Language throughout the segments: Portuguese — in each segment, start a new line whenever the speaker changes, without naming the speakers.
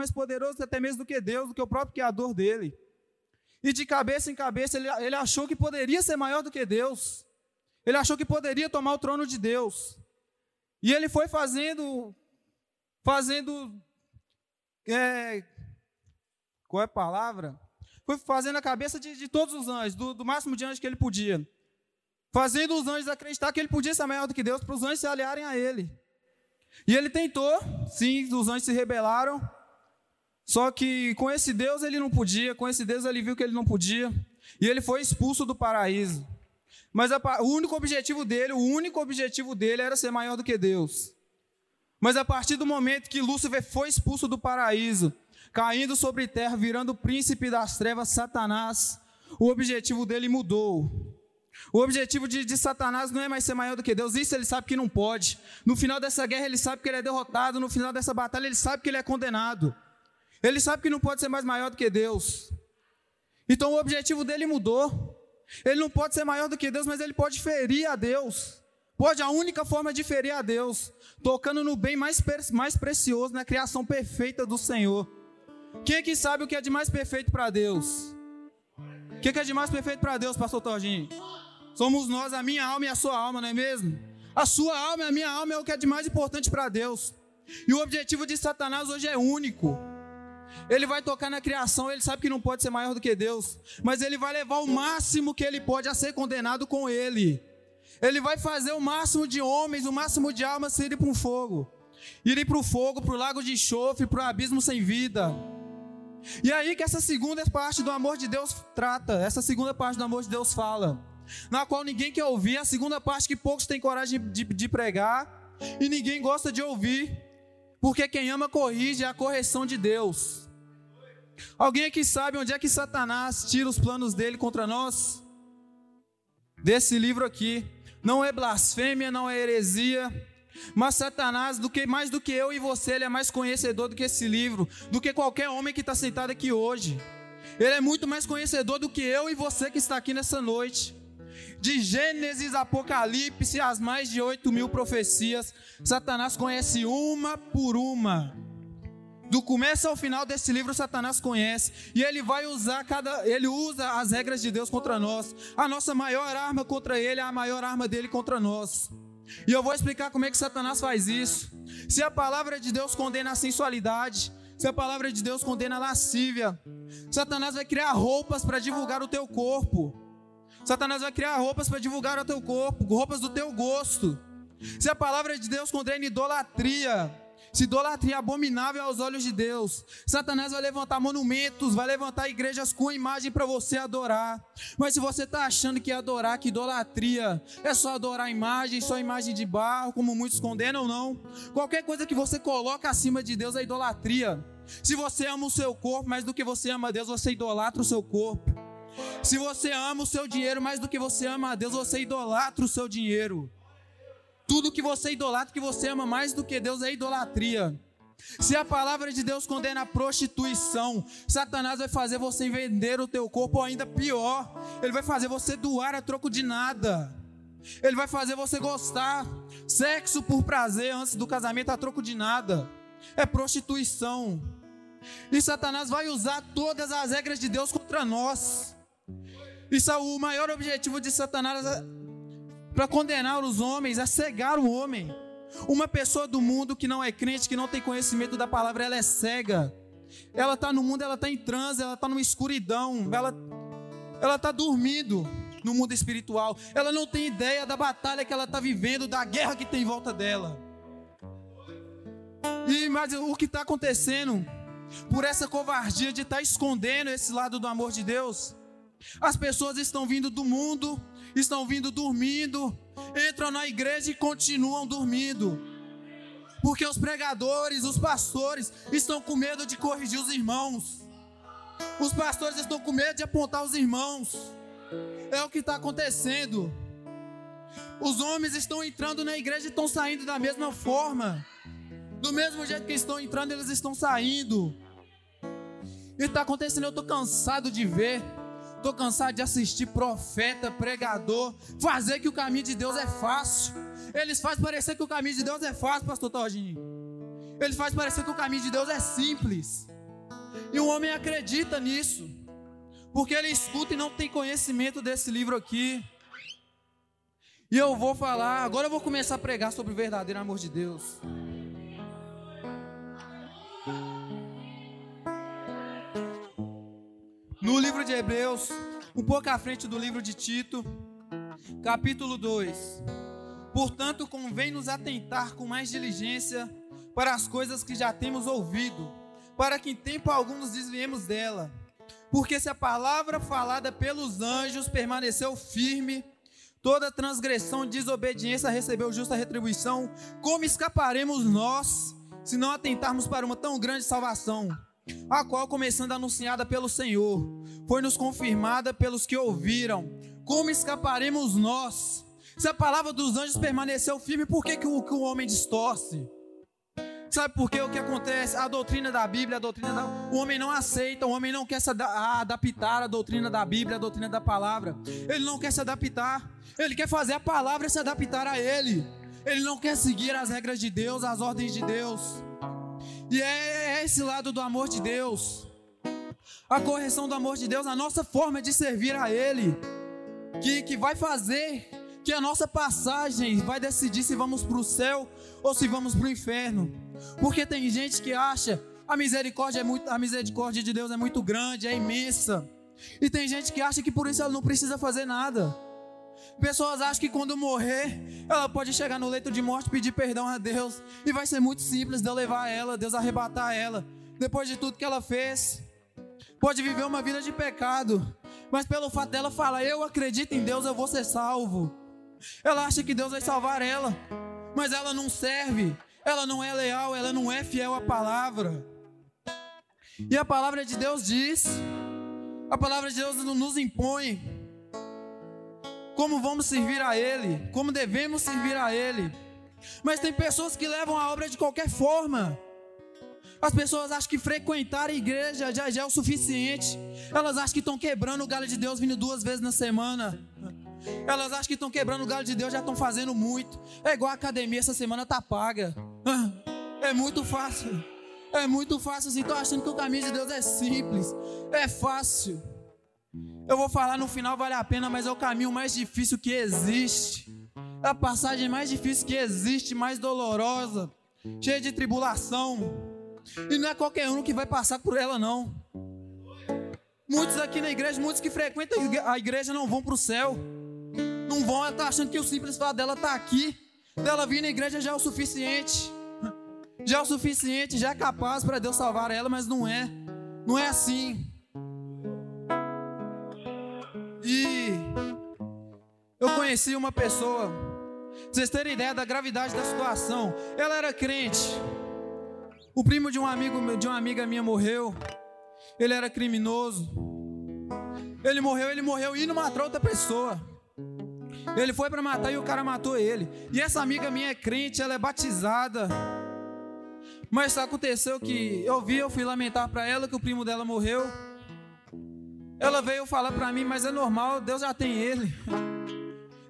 mais poderoso até mesmo do que Deus, do que o próprio Criador dele. E de cabeça em cabeça, ele, ele achou que poderia ser maior do que Deus. Ele achou que poderia tomar o trono de Deus. E ele foi fazendo, fazendo, é, qual é a palavra? Foi fazendo a cabeça de, de todos os anjos, do, do máximo de anjos que ele podia. Fazendo os anjos acreditar que ele podia ser maior do que Deus, para os anjos se aliarem a ele. E ele tentou, sim, os anjos se rebelaram, só que com esse Deus ele não podia, com esse Deus ele viu que ele não podia, e ele foi expulso do paraíso. Mas a, o único objetivo dele, o único objetivo dele era ser maior do que Deus. Mas a partir do momento que Lúcifer foi expulso do paraíso, caindo sobre terra, virando príncipe das trevas, Satanás, o objetivo dele mudou. O objetivo de, de, Satanás não é mais ser maior do que Deus, isso ele sabe que não pode. No final dessa guerra, ele sabe que ele é derrotado, no final dessa batalha, ele sabe que ele é condenado. Ele sabe que não pode ser mais maior do que Deus. Então o objetivo dele mudou. Ele não pode ser maior do que Deus, mas ele pode ferir a Deus. Pode, a única forma de ferir a Deus, tocando no bem mais, mais precioso, na criação perfeita do Senhor. Quem é que sabe o que é de mais perfeito para Deus? O que é, de mais perfeito para Deus, pastor Torginho? Somos nós, a minha alma e a sua alma, não é mesmo? A sua alma e a minha alma é o que é de mais importante para Deus. E o objetivo de Satanás hoje é único. Ele vai tocar na criação, ele sabe que não pode ser maior do que Deus, mas ele vai levar o máximo que ele pode a ser condenado com ele. Ele vai fazer o máximo de homens, o máximo de almas irem para o fogo. Irem para o fogo, para o lago de enxofre, para o abismo sem vida. E aí que essa segunda parte do amor de Deus trata, essa segunda parte do amor de Deus fala na qual ninguém quer ouvir, a segunda parte que poucos têm coragem de, de pregar e ninguém gosta de ouvir, porque quem ama corrige é a correção de Deus. Alguém aqui sabe onde é que Satanás tira os planos dele contra nós? Desse livro aqui. Não é blasfêmia, não é heresia, mas Satanás, do que mais do que eu e você, ele é mais conhecedor do que esse livro, do que qualquer homem que está sentado aqui hoje. Ele é muito mais conhecedor do que eu e você que está aqui nessa noite de Gênesis, Apocalipse, as mais de 8 mil profecias, Satanás conhece uma por uma. Do começo ao final desse livro, Satanás conhece e ele vai usar cada, ele usa as regras de Deus contra nós. A nossa maior arma contra ele é a maior arma dele contra nós. E eu vou explicar como é que Satanás faz isso. Se a palavra de Deus condena a sensualidade, se a palavra de Deus condena a lascívia, Satanás vai criar roupas para divulgar o teu corpo. Satanás vai criar roupas para divulgar o teu corpo, roupas do teu gosto. Se a palavra de Deus condena idolatria, se idolatria é abominável aos olhos de Deus, Satanás vai levantar monumentos, vai levantar igrejas com imagem para você adorar. Mas se você está achando que adorar, que idolatria é só adorar imagem, só imagem de barro, como muitos condenam, não. Qualquer coisa que você coloca acima de Deus é idolatria. Se você ama o seu corpo mais do que você ama Deus, você idolatra o seu corpo. Se você ama o seu dinheiro mais do que você ama a Deus, você idolatra o seu dinheiro. Tudo que você idolatra, que você ama mais do que Deus, é idolatria. Se a palavra de Deus condena a prostituição, Satanás vai fazer você vender o teu corpo, ainda pior, ele vai fazer você doar a troco de nada. Ele vai fazer você gostar sexo por prazer antes do casamento a troco de nada. É prostituição. E Satanás vai usar todas as regras de Deus contra nós. Isso é o maior objetivo de Satanás é para condenar os homens, a cegar o homem. Uma pessoa do mundo que não é crente, que não tem conhecimento da palavra, ela é cega. Ela está no mundo, ela está em transe, ela está numa escuridão, ela ela está dormindo no mundo espiritual. Ela não tem ideia da batalha que ela está vivendo, da guerra que tem em volta dela. E mas o que está acontecendo por essa covardia de estar tá escondendo esse lado do amor de Deus? As pessoas estão vindo do mundo, estão vindo dormindo, entram na igreja e continuam dormindo. Porque os pregadores, os pastores estão com medo de corrigir os irmãos. Os pastores estão com medo de apontar os irmãos. É o que está acontecendo. Os homens estão entrando na igreja e estão saindo da mesma forma. Do mesmo jeito que estão entrando, eles estão saindo. E está acontecendo, eu estou cansado de ver Estou cansado de assistir profeta, pregador, fazer que o caminho de Deus é fácil. Eles fazem parecer que o caminho de Deus é fácil, pastor Todinho. Eles fazem parecer que o caminho de Deus é simples. E o homem acredita nisso, porque ele escuta e não tem conhecimento desse livro aqui. E eu vou falar, agora eu vou começar a pregar sobre o verdadeiro amor de Deus. No livro de Hebreus, um pouco à frente do livro de Tito, capítulo 2. Portanto, convém nos atentar com mais diligência para as coisas que já temos ouvido, para que em tempo algum nos desviemos dela. Porque se a palavra falada pelos anjos permaneceu firme, toda transgressão e desobediência recebeu justa retribuição, como escaparemos nós se não atentarmos para uma tão grande salvação? A qual, começando anunciada pelo Senhor, foi-nos confirmada pelos que ouviram. Como escaparemos nós? Se a palavra dos anjos permaneceu firme, por que, que, o, que o homem distorce? Sabe por que o que acontece? A doutrina da Bíblia, a doutrina da... o homem não aceita, o homem não quer se adaptar à doutrina da Bíblia, à doutrina da palavra. Ele não quer se adaptar. Ele quer fazer a palavra se adaptar a ele. Ele não quer seguir as regras de Deus, as ordens de Deus. E é, é esse lado do amor de Deus. A correção do amor de Deus, a nossa forma de servir a Ele, que, que vai fazer que a nossa passagem vai decidir se vamos para o céu ou se vamos para o inferno. Porque tem gente que acha a misericórdia é muito, a misericórdia de Deus é muito grande, é imensa. E tem gente que acha que por isso ela não precisa fazer nada. Pessoas acham que quando morrer, ela pode chegar no leito de morte pedir perdão a Deus. E vai ser muito simples Deus levar ela, Deus arrebatar ela. Depois de tudo que ela fez, pode viver uma vida de pecado. Mas pelo fato dela falar, eu acredito em Deus, eu vou ser salvo. Ela acha que Deus vai salvar ela. Mas ela não serve. Ela não é leal, ela não é fiel à palavra. E a palavra de Deus diz, a palavra de Deus nos impõe como vamos servir a Ele, como devemos servir a Ele. Mas tem pessoas que levam a obra de qualquer forma. As pessoas acham que frequentar a igreja já, já é o suficiente. Elas acham que estão quebrando o galho de Deus vindo duas vezes na semana. Elas acham que estão quebrando o galho de Deus, já estão fazendo muito. É igual a academia, essa semana tá paga. É muito fácil. É muito fácil assim. Estou achando que o caminho de Deus é simples. É fácil. Eu vou falar no final, vale a pena, mas é o caminho mais difícil que existe. É a passagem mais difícil que existe, mais dolorosa, cheia de tribulação. E não é qualquer um que vai passar por ela, não. Muitos aqui na igreja, muitos que frequentam a igreja não vão para o céu. Não vão, ela achando que o simples fato dela estar tá aqui, dela vir na igreja já é o suficiente. Já é o suficiente, já é capaz para Deus salvar ela, mas não é. Não é assim. Conheci uma pessoa, pra vocês terem ideia da gravidade da situação. Ela era crente. O primo de um amigo de uma amiga minha morreu. Ele era criminoso. Ele morreu, ele morreu indo matar outra pessoa. Ele foi para matar e o cara matou ele. E essa amiga minha é crente, ela é batizada. Mas aconteceu que eu vi, eu fui lamentar para ela que o primo dela morreu. Ela veio falar para mim, mas é normal, Deus já tem ele.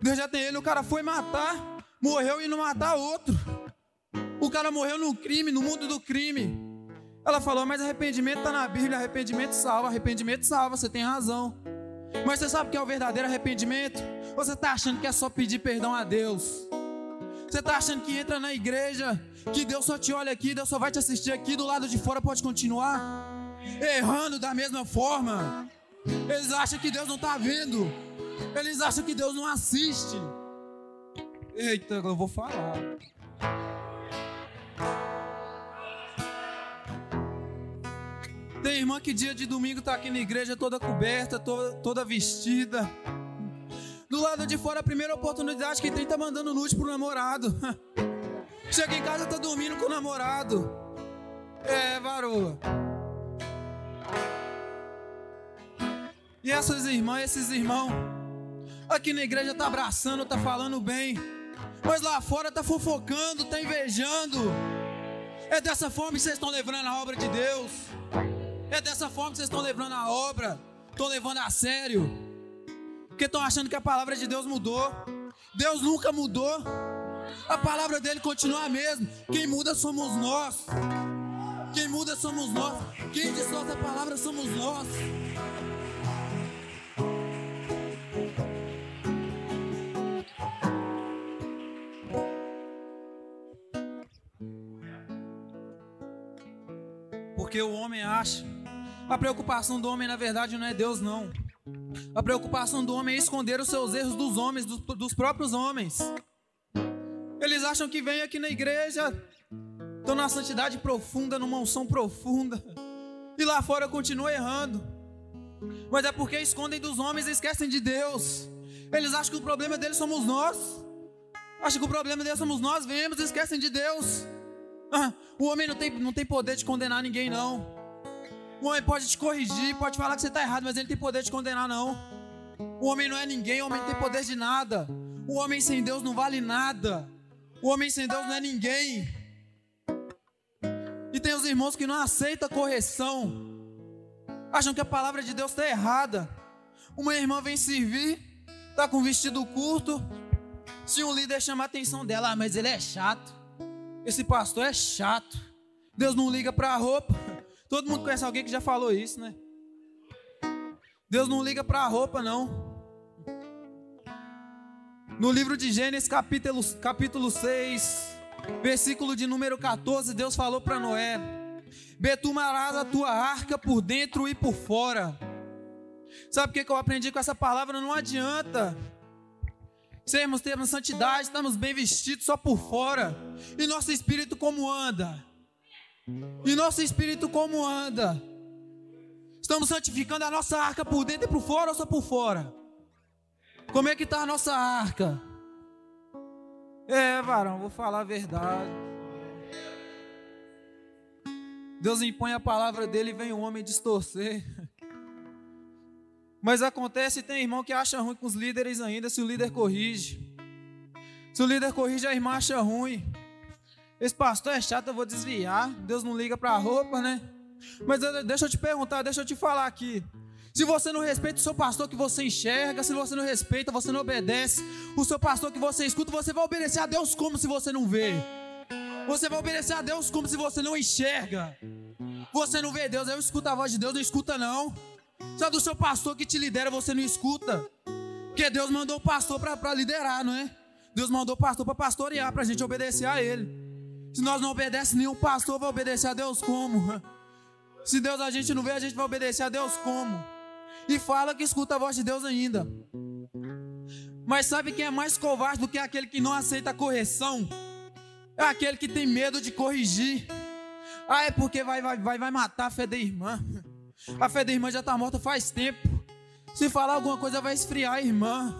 Deus já tem ele, o cara foi matar, morreu e não matar outro. O cara morreu no crime, no mundo do crime. Ela falou, mas arrependimento está na Bíblia, arrependimento salva, arrependimento salva, você tem razão. Mas você sabe o que é o verdadeiro arrependimento? Você está achando que é só pedir perdão a Deus? Você está achando que entra na igreja, que Deus só te olha aqui, Deus só vai te assistir aqui, do lado de fora pode continuar? Errando da mesma forma. Eles acham que Deus não está vendo. Eles acham que Deus não assiste. Eita, eu vou falar. Tem irmã que dia de domingo está aqui na igreja toda coberta, toda, toda vestida. Do lado de fora, a primeira oportunidade que tem tá mandando nude pro namorado. Chega em casa, tá dormindo com o namorado. É, varoa. E essas irmãs, esses irmãos, aqui na igreja tá abraçando, tá falando bem, mas lá fora tá fofocando, tá invejando. É dessa forma que vocês estão levando a obra de Deus. É dessa forma que vocês estão levando a obra. Estão levando a sério. Porque estão achando que a palavra de Deus mudou. Deus nunca mudou. A palavra dele continua a mesma. Quem muda somos nós. Quem muda somos nós. Quem distorce a palavra somos nós. Porque o homem acha. A preocupação do homem, na verdade, não é Deus, não. A preocupação do homem é esconder os seus erros dos homens, dos, dos próprios homens. Eles acham que vem aqui na igreja, estão na santidade profunda, numa unção profunda, e lá fora continua errando. Mas é porque escondem dos homens e esquecem de Deus. Eles acham que o problema deles somos nós. Acham que o problema deles somos nós, vemos e esquecem de Deus. Ah, o homem não tem, não tem poder de condenar ninguém, não. O homem pode te corrigir, pode falar que você está errado, mas ele tem poder de condenar, não. O homem não é ninguém, o homem não tem poder de nada. O homem sem Deus não vale nada. O homem sem Deus não é ninguém. E tem os irmãos que não aceitam correção. Acham que a palavra de Deus está errada. Uma irmã vem servir, está com vestido curto. Se um líder chama a atenção dela, ah, mas ele é chato. Esse pastor é chato. Deus não liga para a roupa. Todo mundo conhece alguém que já falou isso, né? Deus não liga para a roupa, não. No livro de Gênesis, capítulo, capítulo 6, versículo de número 14, Deus falou para Noé: Betumarás a tua arca por dentro e por fora. Sabe o que, que eu aprendi com essa palavra? Não adianta sermos, termos santidade, estamos bem vestidos só por fora. E nosso espírito como anda? E nosso espírito como anda? Estamos santificando a nossa arca por dentro e por fora ou só por fora? Como é que está a nossa arca? É, varão, vou falar a verdade. Deus impõe a palavra dele e vem o homem distorcer. Mas acontece, tem irmão que acha ruim com os líderes ainda, se o líder corrige. Se o líder corrige, a irmã acha ruim. Esse pastor é chato, eu vou desviar. Deus não liga para a roupa, né? Mas deixa eu te perguntar, deixa eu te falar aqui. Se você não respeita o seu pastor que você enxerga, se você não respeita, você não obedece, o seu pastor que você escuta, você vai obedecer a Deus como se você não vê. Você vai obedecer a Deus como se você não enxerga. Você não vê Deus, eu escuto a voz de Deus, não escuta não. Se é do seu pastor que te lidera, você não escuta. Porque Deus mandou o pastor para liderar, não é? Deus mandou o pastor para pastorear, para a gente obedecer a ele. Se nós não obedecemos, nenhum pastor vai obedecer a Deus como? Se Deus a gente não vê, a gente vai obedecer a Deus como? E fala que escuta a voz de Deus ainda. Mas sabe quem é mais covarde do que aquele que não aceita a correção? É aquele que tem medo de corrigir. Ah, é porque vai, vai, vai, vai matar a fé da irmã. A fé da irmã já está morta faz tempo. Se falar alguma coisa, vai esfriar a irmã.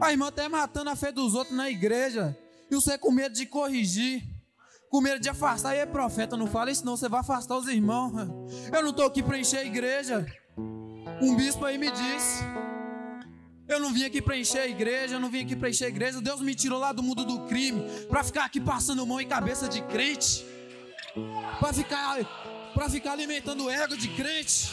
A irmã está matando a fé dos outros na igreja. E você com medo de corrigir com medo de afastar. E aí, profeta, não fala isso não, você vai afastar os irmãos. Eu não estou aqui para encher a igreja. Um bispo aí me disse. Eu não vim aqui para encher a igreja, eu não vim aqui para encher a igreja. Deus me tirou lá do mundo do crime para ficar aqui passando mão em cabeça de crente. Para ficar para ficar alimentando o ego de crente.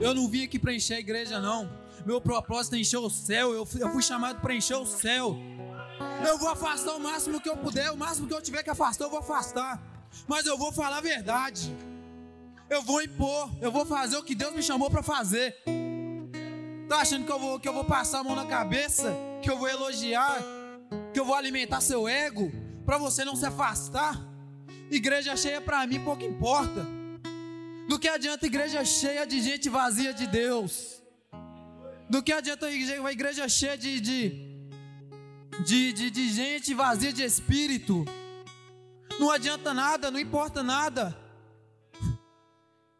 Eu não vim aqui para encher a igreja, não. Meu propósito é encher o céu. Eu fui, eu fui chamado para encher o céu. Eu vou afastar o máximo que eu puder, o máximo que eu tiver que afastar, eu vou afastar. Mas eu vou falar a verdade. Eu vou impor, eu vou fazer o que Deus me chamou para fazer. Tá achando que eu vou que eu vou passar a mão na cabeça, que eu vou elogiar, que eu vou alimentar seu ego para você não se afastar? Igreja cheia para mim pouco importa. Do que adianta igreja cheia de gente vazia de Deus? Do que adianta uma igreja cheia de, de, de, de, de gente vazia de espírito? Não adianta nada, não importa nada.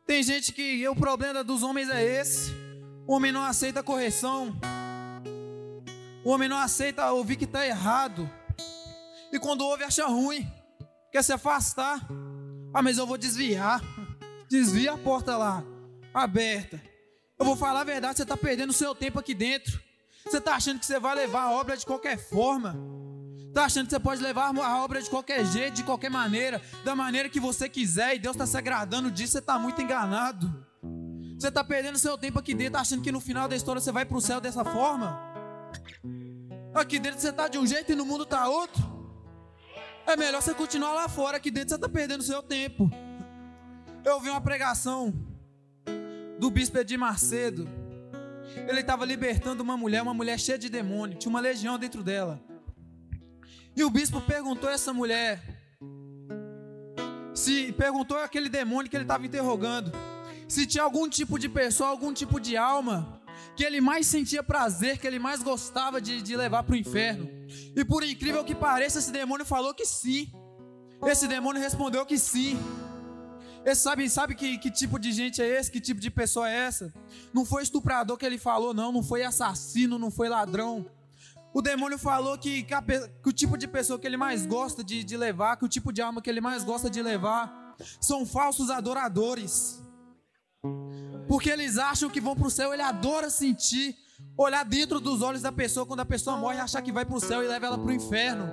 Tem gente que o problema dos homens é esse. O homem não aceita correção. O homem não aceita ouvir que está errado. E quando ouve, acha ruim. Quer se afastar. Ah, mas eu vou desviar desvia a porta lá, aberta. Eu vou falar a verdade, você está perdendo o seu tempo aqui dentro. Você está achando que você vai levar a obra de qualquer forma. Está achando que você pode levar a obra de qualquer jeito, de qualquer maneira, da maneira que você quiser, e Deus está se agradando disso, você está muito enganado. Você está perdendo seu tempo aqui dentro, achando que no final da história você vai para o céu dessa forma? Aqui dentro você está de um jeito e no mundo está outro. É melhor você continuar lá fora, aqui dentro você está perdendo seu tempo. Eu ouvi uma pregação do bispo Edir Macedo. Ele estava libertando uma mulher, uma mulher cheia de demônio, tinha uma legião dentro dela. E o bispo perguntou a essa mulher, se perguntou aquele demônio que ele estava interrogando, se tinha algum tipo de pessoa, algum tipo de alma que ele mais sentia prazer, que ele mais gostava de, de levar para o inferno. E por incrível que pareça, esse demônio falou que sim. Esse demônio respondeu que sim. Esse sabe, sabe que, que tipo de gente é esse? Que tipo de pessoa é essa? Não foi estuprador que ele falou, não. Não foi assassino, não foi ladrão. O demônio falou que, que, a, que o tipo de pessoa que ele mais gosta de, de levar, que o tipo de alma que ele mais gosta de levar, são falsos adoradores. Porque eles acham que vão para o céu, ele adora sentir, olhar dentro dos olhos da pessoa quando a pessoa morre, achar que vai para o céu e leva ela para o inferno.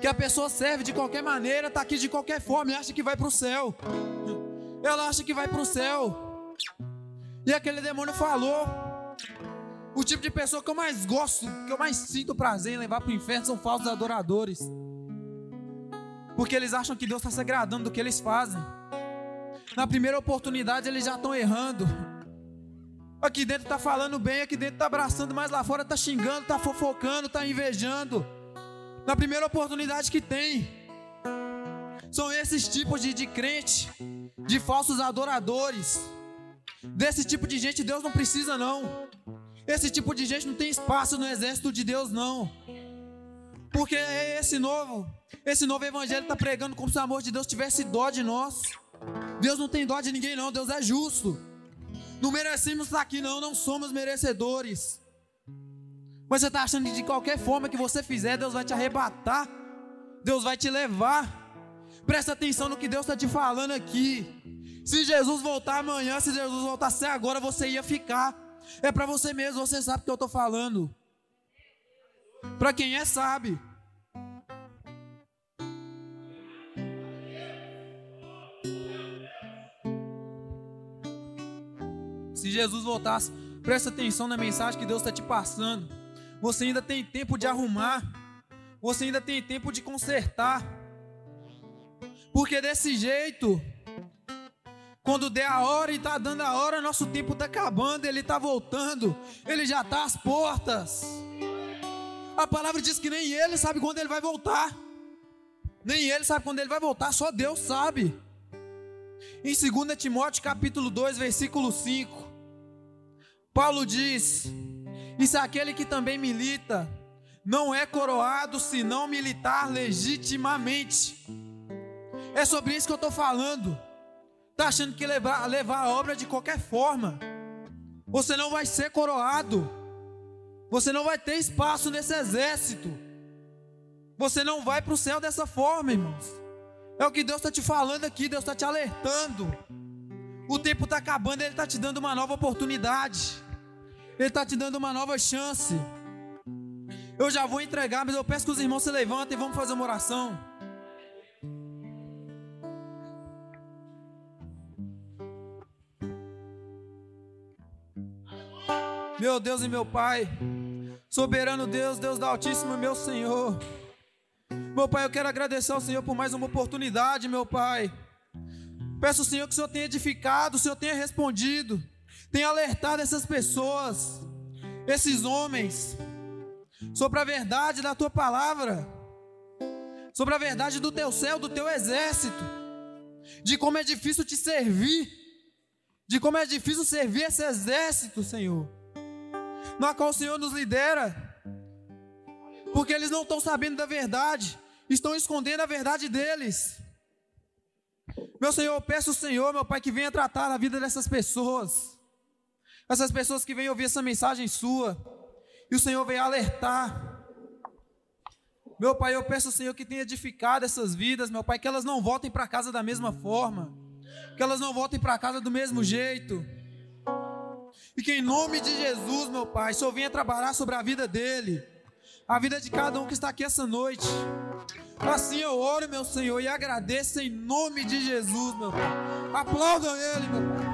Que a pessoa serve de qualquer maneira, está aqui de qualquer forma e acha que vai para o céu. Ela acha que vai para o céu. E aquele demônio falou: o tipo de pessoa que eu mais gosto, que eu mais sinto prazer em levar para o inferno são falsos adoradores. Porque eles acham que Deus está se agradando do que eles fazem. Na primeira oportunidade eles já estão errando. Aqui dentro está falando bem, aqui dentro está abraçando, mas lá fora está xingando, está fofocando, está invejando. Na primeira oportunidade que tem. São esses tipos de, de crente, de falsos adoradores. Desse tipo de gente Deus não precisa, não. Esse tipo de gente não tem espaço no exército de Deus, não. Porque esse novo, esse novo evangelho está pregando como se o amor de Deus tivesse dó de nós. Deus não tem dó de ninguém, não. Deus é justo. Não merecemos estar aqui, não. Não somos merecedores. Mas você está achando que de qualquer forma que você fizer, Deus vai te arrebatar. Deus vai te levar. Presta atenção no que Deus está te falando aqui. Se Jesus voltar amanhã, se Jesus voltasse agora, você ia ficar. É para você mesmo, você sabe o que eu estou falando. Para quem é, sabe. Se Jesus voltasse, presta atenção na mensagem que Deus está te passando. Você ainda tem tempo de arrumar. Você ainda tem tempo de consertar. Porque desse jeito, quando der a hora e está dando a hora, nosso tempo está acabando, ele está voltando, ele já está às portas. A palavra diz que nem ele sabe quando ele vai voltar. Nem ele sabe quando ele vai voltar, só Deus sabe. Em 2 Timóteo capítulo 2, versículo 5, Paulo diz: E se aquele que também milita não é coroado se não militar legitimamente. É sobre isso que eu estou falando. Está achando que levar, levar a obra de qualquer forma. Você não vai ser coroado. Você não vai ter espaço nesse exército. Você não vai para o céu dessa forma, irmãos. É o que Deus está te falando aqui, Deus está te alertando. O tempo está acabando, Ele está te dando uma nova oportunidade. Ele está te dando uma nova chance. Eu já vou entregar, mas eu peço que os irmãos se levantem e vamos fazer uma oração. Meu Deus e meu Pai, soberano Deus, Deus da Altíssimo, meu Senhor. Meu Pai, eu quero agradecer ao Senhor por mais uma oportunidade, meu Pai. Peço ao Senhor que o Senhor tenha edificado, o Senhor tenha respondido, tenha alertado essas pessoas, esses homens, sobre a verdade da tua palavra, sobre a verdade do teu céu, do teu exército, de como é difícil te servir, de como é difícil servir esse exército, Senhor, na qual o Senhor nos lidera, porque eles não estão sabendo da verdade, estão escondendo a verdade deles. Meu Senhor, eu peço ao Senhor, meu Pai, que venha tratar a vida dessas pessoas. Essas pessoas que vêm ouvir essa mensagem sua. E o Senhor venha alertar. Meu Pai, eu peço ao Senhor que tenha edificado essas vidas, meu Pai, que elas não voltem para casa da mesma forma. Que elas não voltem para casa do mesmo jeito. E que em nome de Jesus, meu Pai, o Senhor venha trabalhar sobre a vida dele. A vida de cada um que está aqui essa noite. Assim eu oro, meu Senhor, e agradeço em nome de Jesus, meu Pai. Aplaudam Ele, meu Pai.